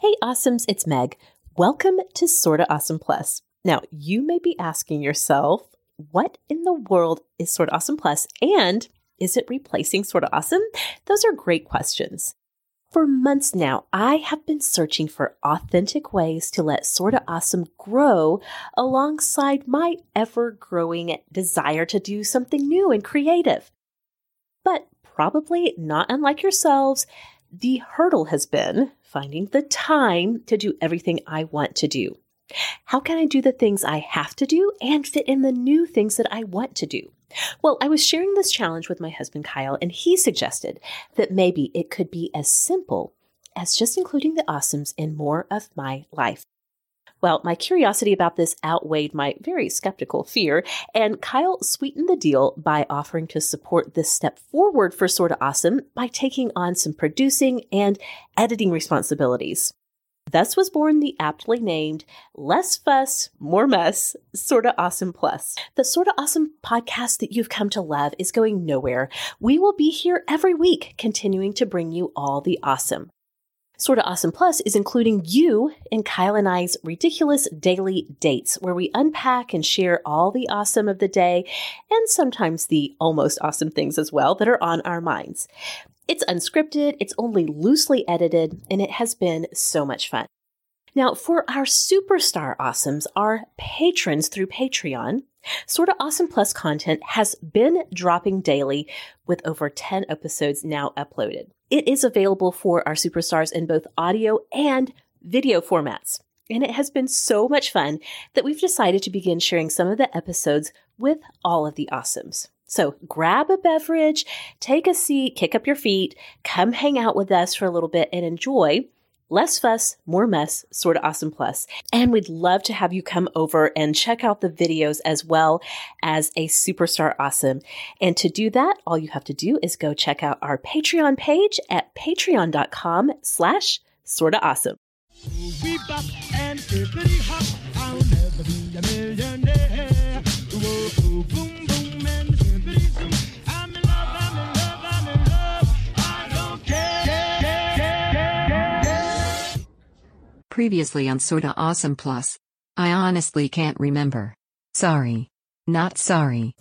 Hey, awesomes, it's Meg. Welcome to Sorta Awesome Plus. Now, you may be asking yourself, what in the world is Sorta Awesome And is it replacing Sorta Awesome? Those are great questions. For months now, I have been searching for authentic ways to let Sorta Awesome grow alongside my ever growing desire to do something new and creative. But probably not unlike yourselves, the hurdle has been finding the time to do everything I want to do. How can I do the things I have to do and fit in the new things that I want to do? Well, I was sharing this challenge with my husband Kyle, and he suggested that maybe it could be as simple as just including the awesomes in more of my life. Well, my curiosity about this outweighed my very skeptical fear, and Kyle sweetened the deal by offering to support this step forward for Sorta Awesome by taking on some producing and editing responsibilities. Thus was born the aptly named Less Fuss, More Mess, Sorta Awesome Plus. The Sorta Awesome podcast that you've come to love is going nowhere. We will be here every week, continuing to bring you all the awesome. Sorta Awesome Plus is including you in Kyle and I's ridiculous daily dates, where we unpack and share all the awesome of the day and sometimes the almost awesome things as well that are on our minds. It's unscripted, it's only loosely edited, and it has been so much fun. Now, for our superstar awesomes, our patrons through Patreon, Sorta Awesome Plus content has been dropping daily with over 10 episodes now uploaded. It is available for our superstars in both audio and video formats. And it has been so much fun that we've decided to begin sharing some of the episodes with all of the awesomes. So grab a beverage, take a seat, kick up your feet, come hang out with us for a little bit and enjoy Less Fuss, More Mess, Sorta Awesome Plus. And we'd love to have you come over and check out the videos as well as a Superstar Awesome. And to do that, all you have to do is go check out our Patreon page at patreon.com slash sorta awesome. Previously on Sorta Awesome Plus. I honestly can't remember. Sorry. Not sorry.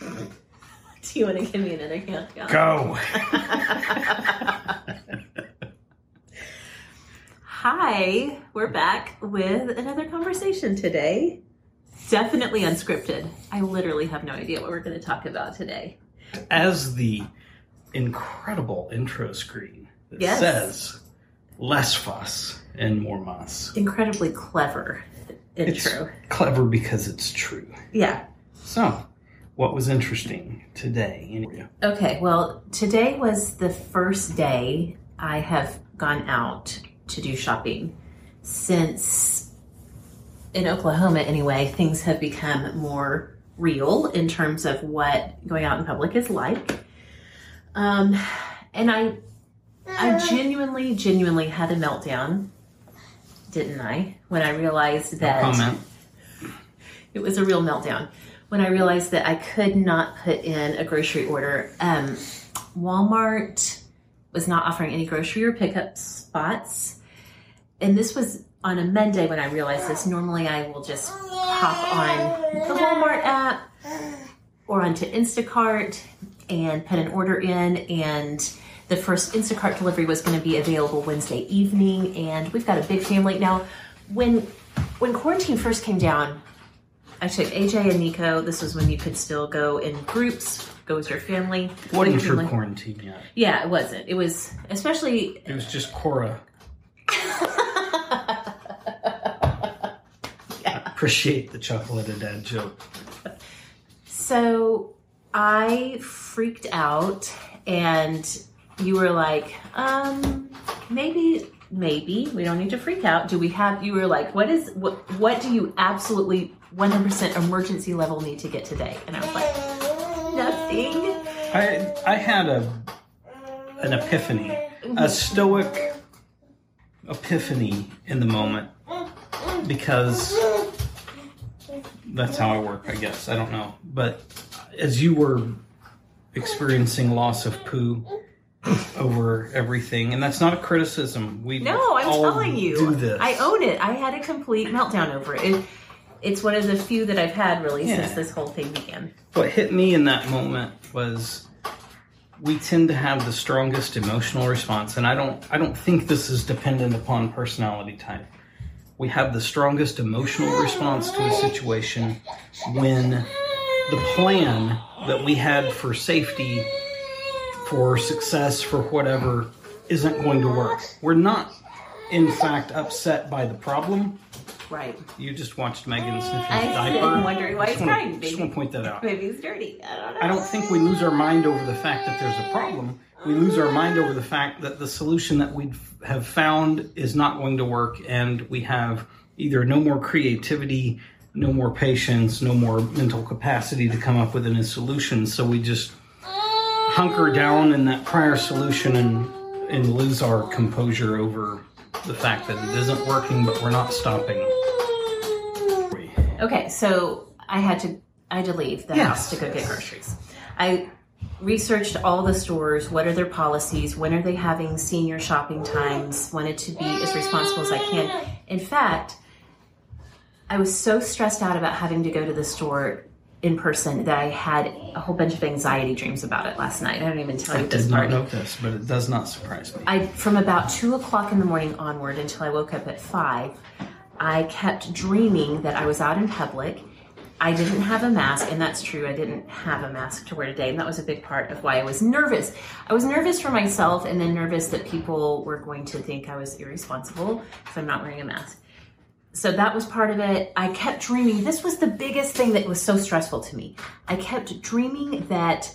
Do you want to give me another countdown? Go. Hi, we're back with another conversation today. Definitely unscripted. I literally have no idea what we're going to talk about today. As the incredible intro screen that Yes. says less fuss and more muss. Incredibly clever It's intro. clever because it's true. Yeah. So, what was interesting today? Okay, well, today was the first day I have gone out to do shopping since, in Oklahoma anyway, things have become more real in terms of what going out in public is like. Um, and I, I genuinely, genuinely had a meltdown, didn't I? When I realized that Comment. it was a real meltdown when I realized that I could not put in a grocery order. Um, Walmart was not offering any grocery or pickup spots. And this was on a Monday when I realized this. Normally, I will just hop on the Walmart app or onto Instacart and put an order in. And the first Instacart delivery was going to be available Wednesday evening. And we've got a big family now. When when quarantine first came down, I took AJ and Nico. This was when you could still go in groups, go with your family. Wasn't your family. quarantine yet. Yeah, it wasn't. It was especially It was just Cora. Appreciate the chuckle at a dad joke. so I freaked out and you were like, um, maybe maybe we don't need to freak out. Do we have you were like, what is what what do you absolutely 100% emergency level need to get today? And I was like, nothing. I I had a an epiphany, a stoic epiphany in the moment because that's how I work, I guess. I don't know, but as you were experiencing loss of poo over everything, and that's not a criticism. We No, I'm telling you. do this. I own it. I had a complete meltdown over it. it. It's one of the few that I've had really Yeah. since this whole thing began. what hit me in that moment was we tend to have the strongest emotional response and i don't i don't think this is dependent upon personality type we have the strongest emotional response to a situation when the plan that we had for safety for success for whatever isn't going to work we're not in fact upset by the problem Right. you just watched megan eh, sniff I'm wondering why he's crying, just want to point that out Maybe it's dirty. I don't know. I don't think we lose our mind over the fact that there's a problem. We lose our mind over the fact that the solution that we have found is not going to work, and we have either no more creativity, no more patience, no more mental capacity to come up with a new solution. So we just hunker down in that prior solution and and lose our composure over the fact that it isn't working, but we're not stopping. Okay, so I had to I had to leave the Yes. house to go get groceries. I researched all the stores, what are their policies, when are they having senior shopping times, wanted to be as responsible as I can. In fact, I was so stressed out about having to go to the store in person that I had a whole bunch of anxiety dreams about it last night. I don't even tell I you this did not know this, but it does not surprise me. I from about two o'clock in the morning onward until I woke up at five, I kept dreaming that I was out in public. I didn't have a mask, and that's true. I didn't have a mask to wear today, and that was a big part of why I was nervous. I was nervous for myself, and then nervous that people were going to think I was irresponsible if I'm not wearing a mask. So that was part of it. I kept dreaming. This was the biggest thing that was so stressful to me. I kept dreaming that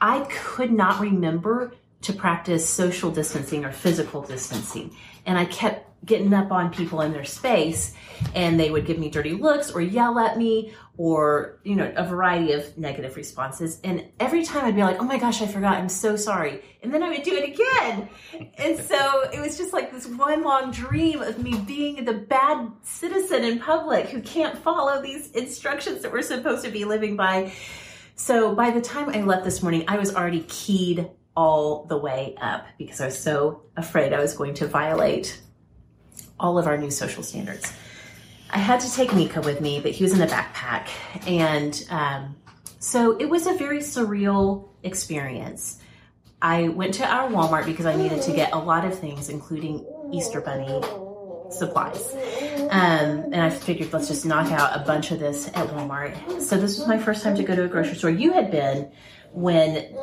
I could not remember to practice social distancing or physical distancing. And I kept getting up on people in their space and they would give me dirty looks or yell at me or, you know, a variety of negative responses. And every time I'd be like, oh my gosh, I forgot. I'm so sorry. And then I would do it again. And so it was just like this one long dream of me being the bad citizen in public who can't follow these instructions that we're supposed to be living by. So by the time I left this morning, I was already keyed all the way up because I was so afraid I was going to violate all of our new social standards. I had to take Mika with me, but he was in a backpack. And um, so it was a very surreal experience. I went to our Walmart because I needed to get a lot of things, including Easter Bunny supplies. Um, and I figured let's just knock out a bunch of this at Walmart. So this was my first time to go to a grocery store. You had been when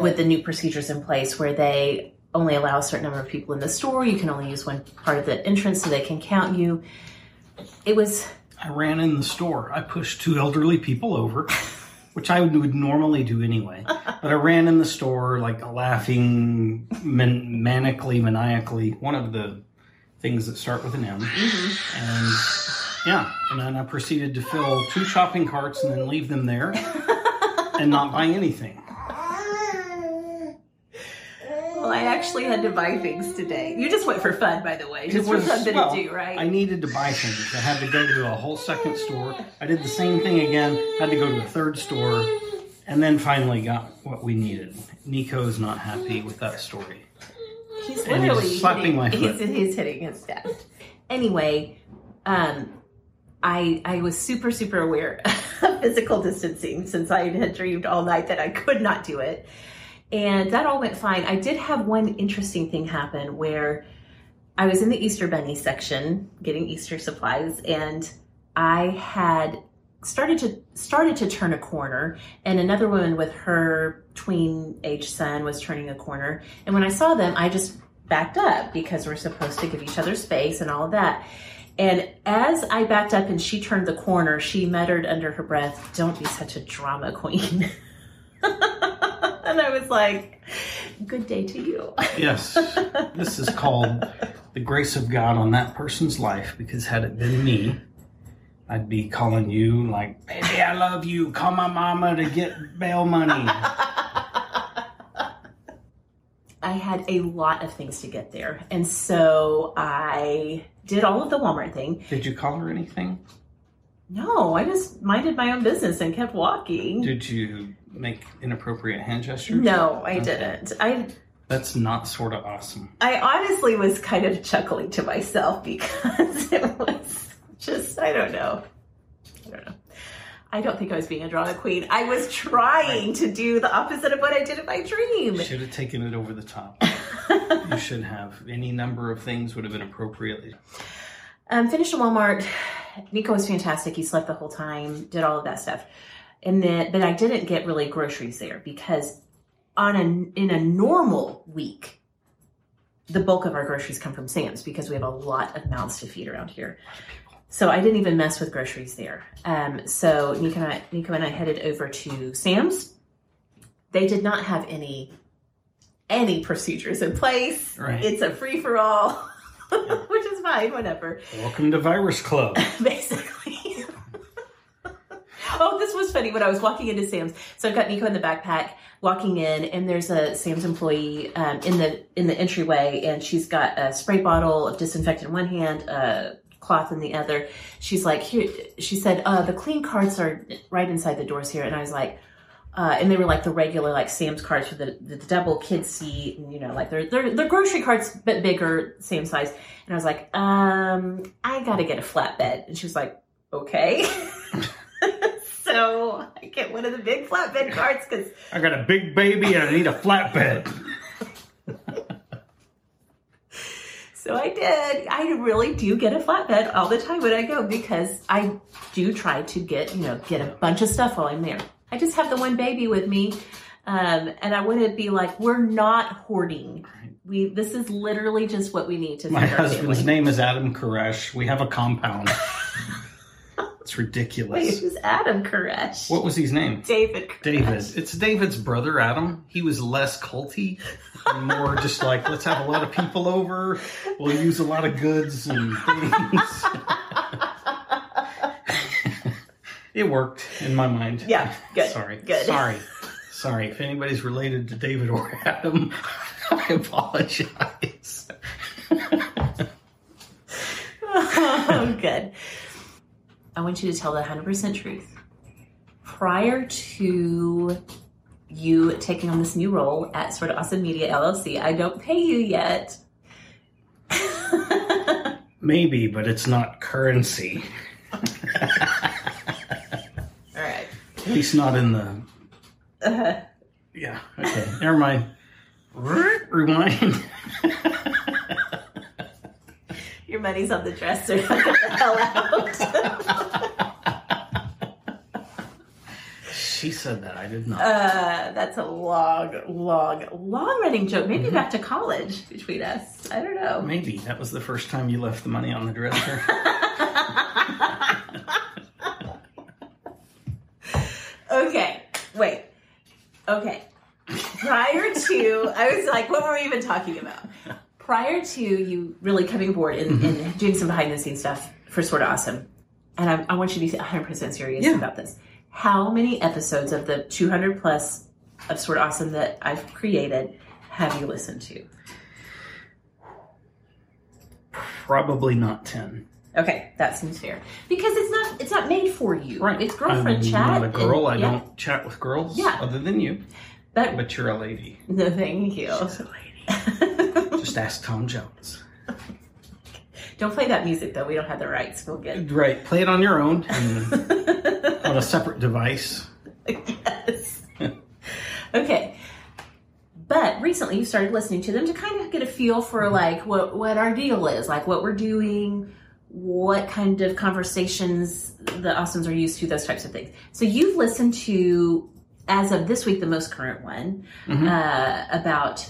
with the new procedures in place where they only allow a certain number of people in the store. You can only use one part of the entrance so they can count you. It was I ran in the store. I pushed two elderly people over, which I would normally do anyway. But I ran in the store, like laughing man- manically, maniacally, one of the things that start with an M. Mm-hmm. And yeah, and then I proceeded to fill two shopping carts and then leave them there and not buy anything. Well, I actually had to buy things today. You just went for fun, by the way. Just for something well, to do, right? I needed to buy things. I had to go to a whole second store. I did the same thing again. Had to go to a third store, and then finally got what we needed. Nico is not happy with that story. He's And he's literally slapping hitting, my he's, foot. he's hitting his dad. Anyway, um, I I was super super aware of physical distancing since I had dreamed all night that I could not do it, and that all went fine. I did have one interesting thing happen where I was in the Easter Bunny section getting Easter supplies, and I had started to started to turn a corner and another woman with her tween age son was turning a corner. And when i saw them i just backed up because we're supposed to give each other space and all of that. And as i backed up and she turned the corner she muttered under her breath don't be such a drama queen and i was like good day to you Yes, this is called the grace of God on that person's life. Because had it been me, I'd be calling you like, "Baby, I love you. Call my mama to get bail money." I had a lot of things to get there. And so I did all of the Walmart thing. Did you call her anything? No, I just minded my own business and kept walking. Did you make inappropriate hand gestures? No, I Okay. didn't. I That's not sort of awesome. I honestly was kind of chuckling to myself because it was just, I don't know. I don't know. I don't think I was being a drama queen. I was trying to do the opposite of what I did in my dream. Should have taken it over the top. you should have. Any number of things would have been appropriately. Um, finished at Walmart. Nico was fantastic. He slept the whole time, did all of that stuff. And then, but I didn't get really groceries there because on a in a normal week, the bulk of our groceries come from Sam's because we have a lot of mouths to feed around here. So I didn't even mess with groceries there. Um, so Nico and, I, Nico and I headed over to Sam's. They did not have any any procedures in place. Right. It's a free for all, which is fine. Whatever Welcome to Virus Club. basically. oh, this was funny when I was walking into Sam's. So I've got Nico in the backpack walking in, and there's a Sam's employee um, in the in the entryway, and she's got a spray bottle of disinfectant in one hand, a cloth in the other. She's like, here. She said, uh, the clean carts are right inside the doors here, and I was like. Uh, and they were like the regular like Sam's carts for the, the double kid seat, and you know, like they're they're, they're grocery carts, but bigger, same size. And I was like, um, I gotta get a flatbed. And she was like, okay. so I get one of the big flatbed carts because I got a big baby and I need a flatbed. so I did. I really do get a flatbed all the time when I go because I do try to get, you know, get a bunch of stuff while I'm there. I just have the one baby with me. Um, and I want to be like, we're not hoarding. We this is literally just what we need to My husband's family. name is Adam Koresh. We have a compound. it's ridiculous. Wait, who's Adam Koresh? What was his name? David. Koresh. David. It's David's brother, Adam. He was less culty and more just like, let's have a lot of people over. We'll use a lot of goods and things. it worked in my mind. Yeah, good. Sorry. Good. Sorry. Sorry. If anybody's related to David or Adam, I apologize. oh, good. I want you to tell the 100% truth. Prior to you taking on this new role at Sorta Awesome Media LLC, I don't pay you yet. Maybe, but it's not currency. All right. At least not in the. Uh, Yeah. Okay. Never mind. Rewind. your money's on the dresser. Get the hell out. She said that. I did not. Uh, that's a long, long, long running joke. Maybe back to college between us. I don't know. Maybe that was the first time you left the money on the dresser. Okay, wait. Okay. Prior to, I was like, what were we even talking about? Prior to you really coming aboard and, and doing some behind the scenes stuff for Sorta Awesome, and I, I want you to be 100% serious Yeah. about this. How many episodes of the 200 plus of Sorta Awesome that I've created have you listened to? Probably not ten. Okay, that seems fair because it's not it's not made for you. Right, it's girlfriend I'm chat. Not a girl. I and- yeah. don't chat with girls. Yeah. Other than you, But but you're a lady. no, thank you. She's a lady. Just ask Tom Jones. Don't play that music though. We don't have the rights. We'll get. Right. Play it on your own and on a separate device. yes. okay. But recently you started listening to them to kind of get a feel for like what what our deal is, like what we're doing, what kind of conversations the awesomes are used to, those types of things. So you've listened to, as of this week, the most current one uh, about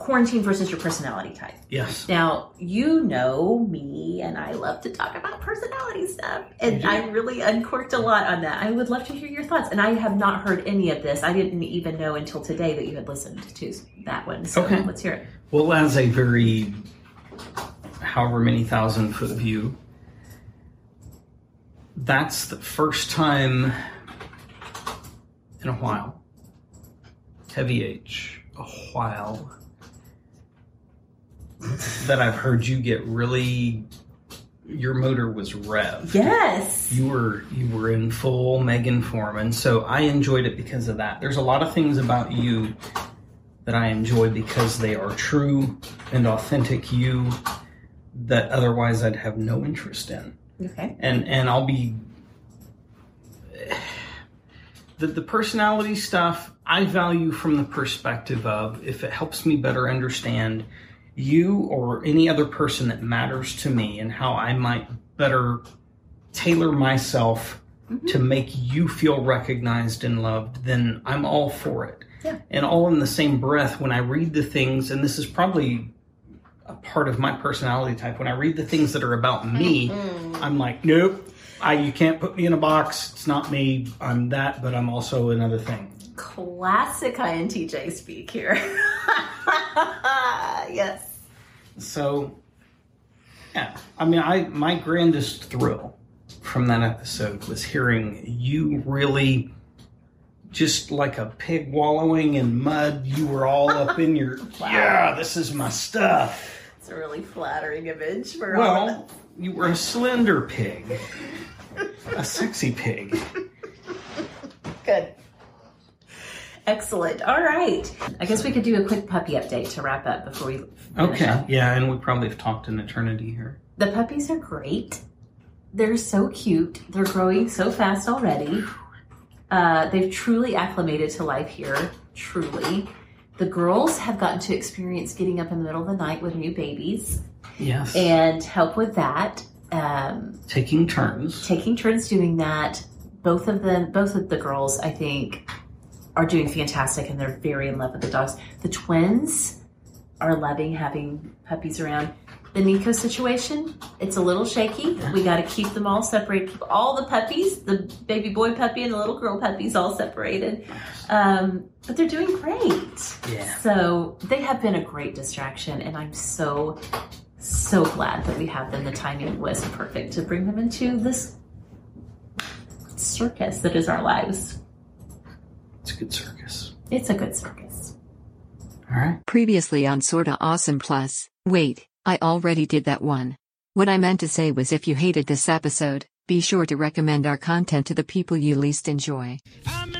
quarantine versus your personality type. Yes. Now, you know me, and I love to talk about personality stuff. And. I really uncorked a lot on that. I would love to hear your thoughts. And I have not heard any of this. I didn't even know until today that you had listened to that one. So Okay. let's hear it. Well, as a very, however many thousand foot view, that's the first time in a while, heavy H, a while, that I've heard you get really, your motor was rev. Yes. You were you were in full Megan form, and so I enjoyed it because of that. There's a lot of things about you that that I enjoy because they are true and authentic you that otherwise I'd have no interest in. Okay. And and I'll be the the personality stuff I value from the perspective of if it helps me better understand you or any other person that matters to me and how I might better tailor myself mm-hmm. to make you feel recognized and loved, then I'm all for it. Yeah. And all in the same breath, when I read the things, and this is probably a part of my personality type, when I read the things that are about me, mm-hmm. I'm like, nope, I, you can't put me in a box. It's not me. I'm that, but I'm also another thing. Classic INTJ speak here. yes. So, yeah, I mean, I my grandest thrill from that episode was hearing you really just like a pig wallowing in mud. You were all up in your yeah. This is my stuff. It's a really flattering image for Well, you were a slender pig, a sexy pig. Good. Excellent. All right. I guess we could do a quick puppy update to wrap up before we Okay, up. yeah, and we probably have talked an eternity here. The puppies are great. They're so cute. They're growing so fast already. Uh, they've truly acclimated to life here. Truly. The girls have gotten to experience getting up in the middle of the night with new babies Yes, and help with that. Um, taking turns. taking turns doing that. Both of them, both of the girls, I think, are doing fantastic and they're very in love with the dogs. The twins are loving having puppies around. The Nico situation, it's a little shaky. We got to keep them all separated. Keep all the puppies, the baby boy puppy and the little girl puppies, all separated. Um, but they're doing great. Yeah. So they have been a great distraction, and I'm so, so glad that we have them. The timing was perfect to bring them into this circus that is our lives. It's a good circus. It's a good circus. All right. Previously on Sorta Awesome Plus. Wait, I already did that one. What I meant to say was if you hated this episode, be sure to recommend our content to the people you least enjoy. I'm in I'm